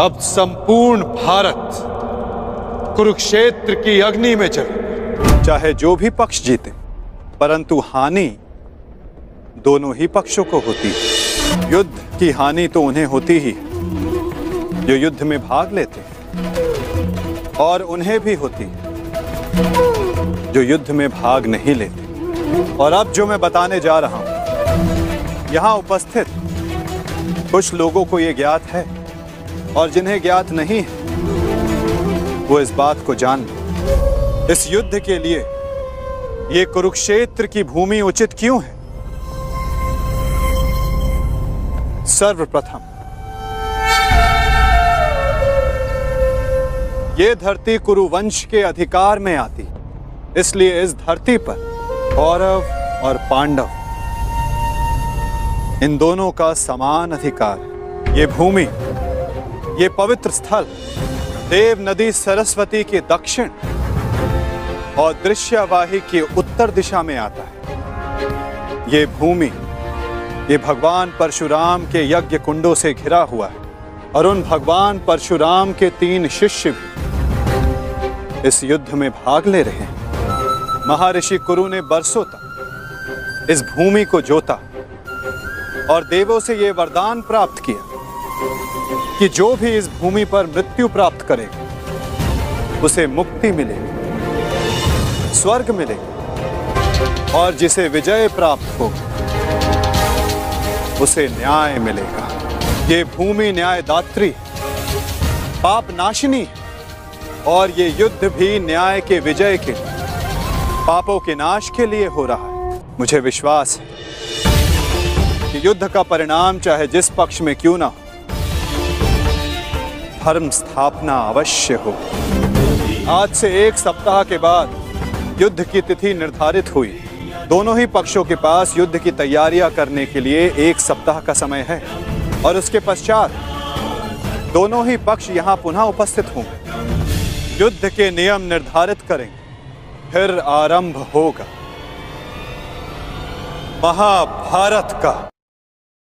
अब संपूर्ण भारत कुरुक्षेत्र की अग्नि में चले। चाहे जो भी पक्ष जीते, परंतु हानि दोनों ही पक्षों को होती है। युद्ध की हानि तो उन्हें होती ही जो युद्ध में भाग लेते हैं, और उन्हें भी होती है, जो युद्ध में भाग नहीं लेते। और अब जो मैं बताने जा रहा हूँ, यहाँ उपस्थित कुछ लोगों को यह ज्ञात है और जिन्हें ज्ञात नहीं, वो इस बात को जान ले। इस युद्ध के लिए ये कुरुक्षेत्र की भूमि उचित क्यों है? सर्वप्रथम, ये धरती कुरुवंश के अधिकार में आती, इसलिए इस धरती पर कौरव और पांडव, इन दोनों का समान अधिकार ये भूमि ये पवित्र स्थल देव नदी सरस्वती के दक्षिण और दृश्यवाही के उत्तर दिशा में आता है। ये भूमि, ये भगवान परशुराम के यज्ञ कुंडों से घिरा हुआ है और उन भगवान परशुराम के तीन शिष्य भी इस युद्ध में भाग ले रहे हैं। महर्षि कुरु ने बरसों तक इस भूमि को जोता और देवों से यह वरदान प्राप्त किया। कि जो भी इस भूमि पर मृत्यु प्राप्त करेगा उसे मुक्ति मिलेगी स्वर्ग मिलेगा और जिसे विजय प्राप्त हो, उसे न्याय मिलेगा। ये भूमि न्यायदात्री पाप नाशिनी और ये युद्ध भी न्याय के विजय के, पापों के नाश के लिए हो रहा है। मुझे विश्वास है कि युद्ध का परिणाम चाहे जिस पक्ष में क्यों ना हो धर्म स्थापना अवश्य हो। आज से एक सप्ताह के बाद युद्ध की तिथि निर्धारित हुई। दोनों ही पक्षों के पास युद्ध की तैयारियाँ करने के लिए एक सप्ताह का समय है। और उसके पश्चात दोनों ही पक्ष यहाँ पुनः उपस्थित होंगे। युद्ध के नियम निर्धारित करेंगे फिर आरंभ होगा। महाभारत का